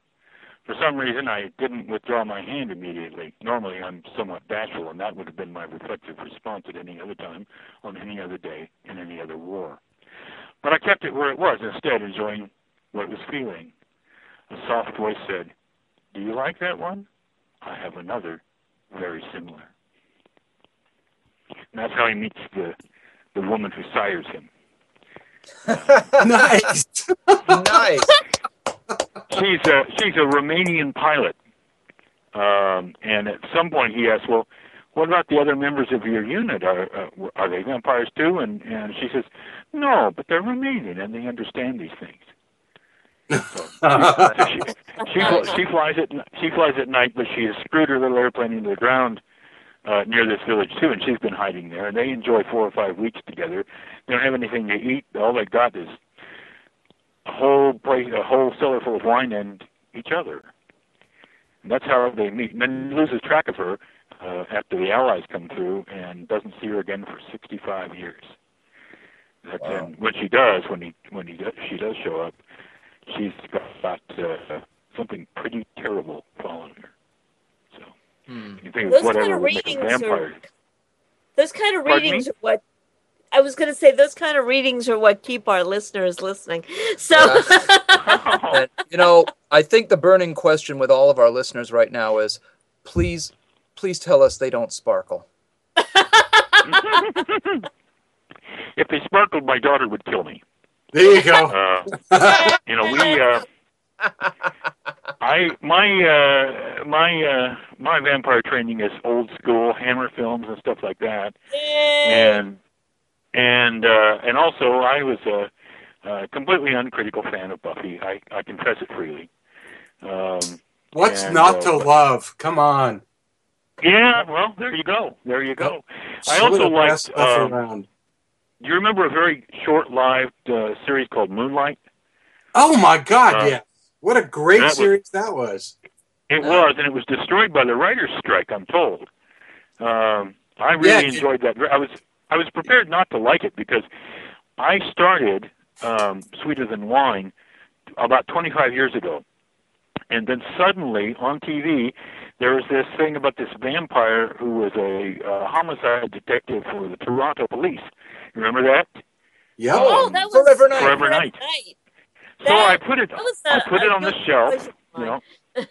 For some reason, I didn't withdraw my hand immediately. Normally, I'm somewhat bashful, and that would have been my reflexive response at any other time, on any other day, in any other war. But I kept it where it was, instead enjoying what it was feeling. A soft voice said, Do you like that one? I have another very similar. And that's how he meets the, the woman who sires him. nice. nice. she's a she's a Romanian pilot, um, and at some point he asks, "Well, what about the other members of your unit? Are uh, are they vampires too?" And and she says, "No, but they're Romanian and they understand these things." So she, she, she she flies at she flies at night, but she has screwed her little airplane into the ground uh, near this village too, and she's been hiding there. And they enjoy four or five weeks together. They don't have anything to eat. All they got is a whole place, a whole cellar full of wine and each other. And that's how they meet. And then loses track of her uh, after the Allies come through and doesn't see her again for 65 years. That's Wow. and when she does, when he when he does, she does show up, she's got uh, something pretty terrible following her. So Hmm. you think Those whatever kind of would make a readings are those kind of Pardon readings me? are what I was going to say. Those kind of readings are what keep our listeners listening. So, And, you know, I think the burning question with all of our listeners right now is, please, please tell us they don't sparkle. if they sparkled, my daughter would kill me. There you go. Uh, you know, we. Uh, I my uh, my uh, my vampire training is old school Hammer films and stuff like that, and and uh, and also I was a, a completely uncritical fan of Buffy. I I confess it freely. Um, What's and, not uh, to love? Come on. Yeah, well, there you go. There you go. I also the best liked. Um, around. do you remember a very short-lived uh, series called Moonlight? Oh my God! uh, yes. What a great that was- series that was. It was, and it was destroyed by the writers' strike. I'm told. Um, I really Yeah, enjoyed that. I was I was prepared not to like it because I started um, Sweeter Than Wine about 25 years ago, and then suddenly on TV there was this thing about this vampire who was a uh, homicide detective for the Toronto police. Remember that? Yeah. oh, that was Forever Knight. Forever Knight. So I put it that was I a- put it on the shelf. You know,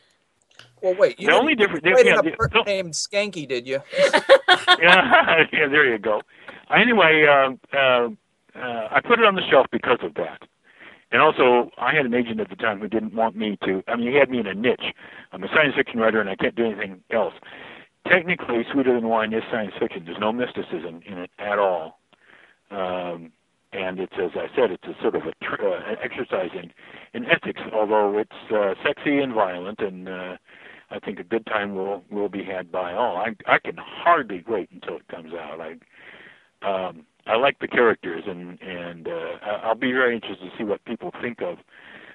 Well, wait. You the didn't only difference. write yeah, in the- a person named Skanky, did you? yeah, yeah, there you go. Anyway, uh, uh, uh, I put it on the shelf because of that. And also, I had an agent at the time who didn't want me to. I mean, he had me in a niche. I'm a science fiction writer, and I can't do anything else. Technically, Sweeter Than Wine is science fiction. There's no mysticism in it at all. Um, and it's, as I said, it's a sort of a tr- uh, an exercise in, in ethics, although it's uh, sexy and violent, and uh, I think a good time will will be had by all. I I can hardly wait until it comes out. I um, I like the characters, and and uh, I'll be very interested to see what people think of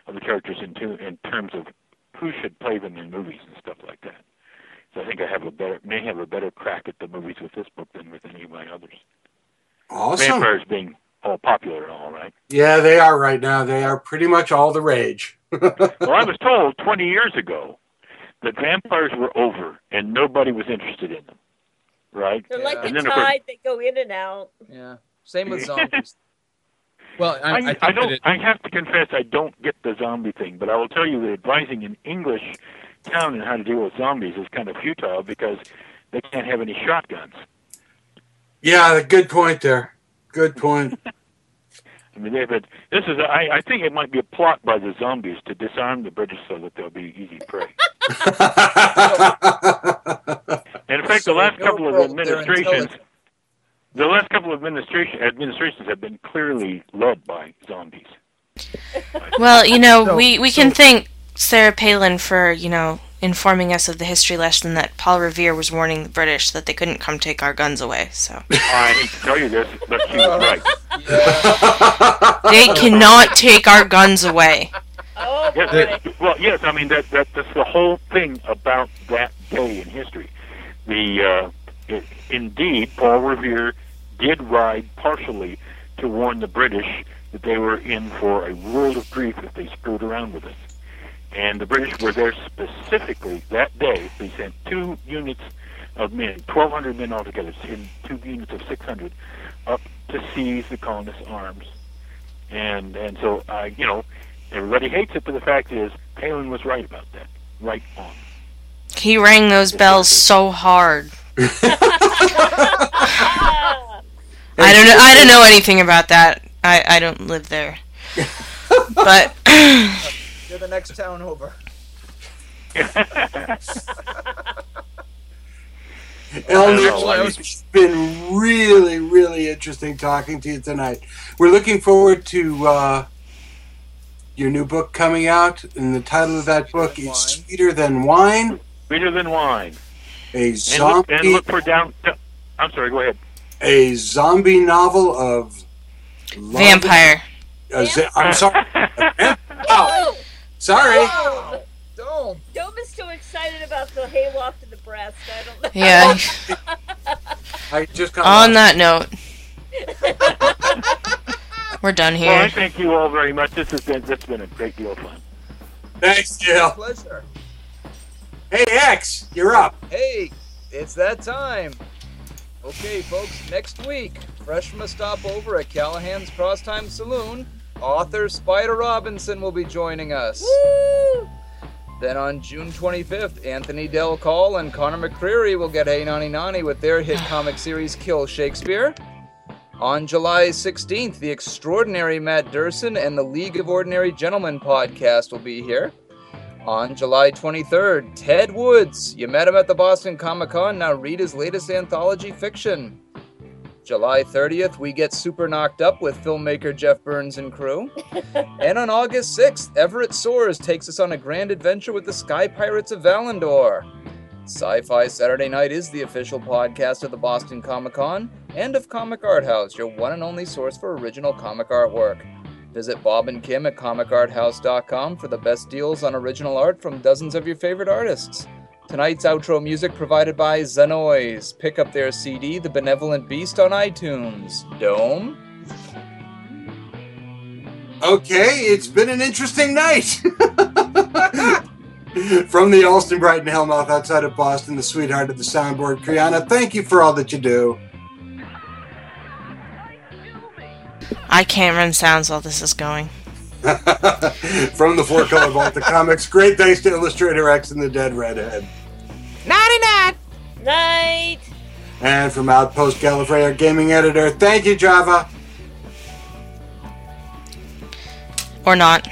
of the characters in to, in terms of who should play them in movies and stuff like that. So I think I have a better may have a better crack at the movies with this book than with any of my others. Awesome. Vampires being all popular and all, right? Yeah, they are right now. They are pretty much all the rage. well, I was told 20 years ago that vampires were over and nobody was interested in them, right? They're like And a then, of course, tide; they go in and out. Yeah. Same with zombies. Well, I, I, I, I, don't. it- I have to confess, I don't get the zombie thing. But I will tell you that advising an English town on how to deal with zombies is kind of futile because they can't have any shotguns. Yeah, a good point there. Good point. I mean, they've had, this is. I, I think it might be a plot by the zombies to disarm the British so that they'll be easy prey. And in fact, So the last couple of administrations, the last couple of administration administrations have been clearly led by zombies. Well, you know, So- we, we can thank Sarah Palin for, you know, informing us of the history lesson that Paul Revere was warning the British that they couldn't come take our guns away. So I hate to tell you this, but she was right. they cannot take our guns away. Oh Yes, boy. that- well, yes. I mean that, that that's the whole thing about that day in history. The uh, it, indeed, Paul Revere did ride partially to warn the British that they were in for a world of grief if they screwed around with us. And the British were there specifically that day. They sent two units of men, 1,200 men altogether, in two units of 600, up to seize the colonists' arms. And and so, uh, you know, everybody hates it, but the fact is, Palin was right about that. Right on. He rang those bells so hard. I don't know. I don't know anything about that. I, I don't live there. But You're the next town over. Eleanor, know, I it's been really, really interesting talking to you tonight. We're looking forward to uh, your new book coming out, and the title of that book is Sweeter Than Wine, Sweeter than wine. a And look, zombie, and look for down. I'm sorry. Go ahead. a zombie novel of vampire. a za- I'm sorry. Oh, sorry. Oh, Don't. Dome is so excited about the hayloft in the breast. I don't know. Yeah. I just got On that note, we're done here. Well, I here. thank you all very much. This has been this has been a great deal of fun. Thanks, Jill. Pleasure. Hey, X, you're up. Hey, it's that time. Okay, folks, next week, fresh from a stopover at Callahan's Crosstime Saloon, author Spider Robinson will be joining us. Woo! Then on June 25th, Anthony Del Col and Conor McCreery will get Hey Nani Nani with their hit comic series Kill Shakespeare. On July 16th, the extraordinary Matt Durson and the League of Ordinary Gentlemen podcast will be here. On July 23rd, Ted Woods. You met him at the Boston Comic Con, now read his latest anthology fiction. July 30th, we get super knocked up with filmmaker Jeff Burns and crew. and on August 6th, Everett Soares takes us on a grand adventure with the Sky Pirates of Valandor. Sci Fi Saturday Night is the official podcast of the Boston Comic Con and of Comic Art House, your one and only source for original comic artwork. Visit Bob and Kim at comicarthouse.com for the best deals on original art from dozens of your favorite artists. Tonight's outro music provided by Zenoise. Pick up their CD, The Benevolent Beast, on iTunes. Dome? Okay, it's been an interesting night. From the Alston Brighton Hellmouth outside of Boston, the sweetheart of the soundboard, Kriana, thank you for all that you do. I can't run sounds while this is going. From the Four Color Vault, the comics, great thanks to Illustrator X and the Dead Redhead. Night. Night. And from Outpost Gallifrey, our gaming editor, thank you, Java. Or not.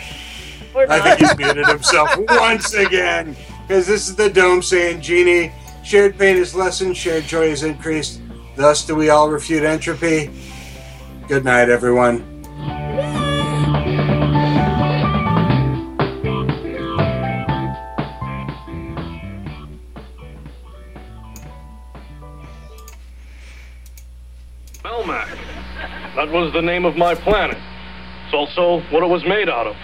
Or I think he's muted himself once again. Because this is the Dome saying, Genie, shared pain is lessened, shared joy is increased. Thus do we all refute entropy. Good night, everyone. That was the name of my planet. It's also what it was made out of.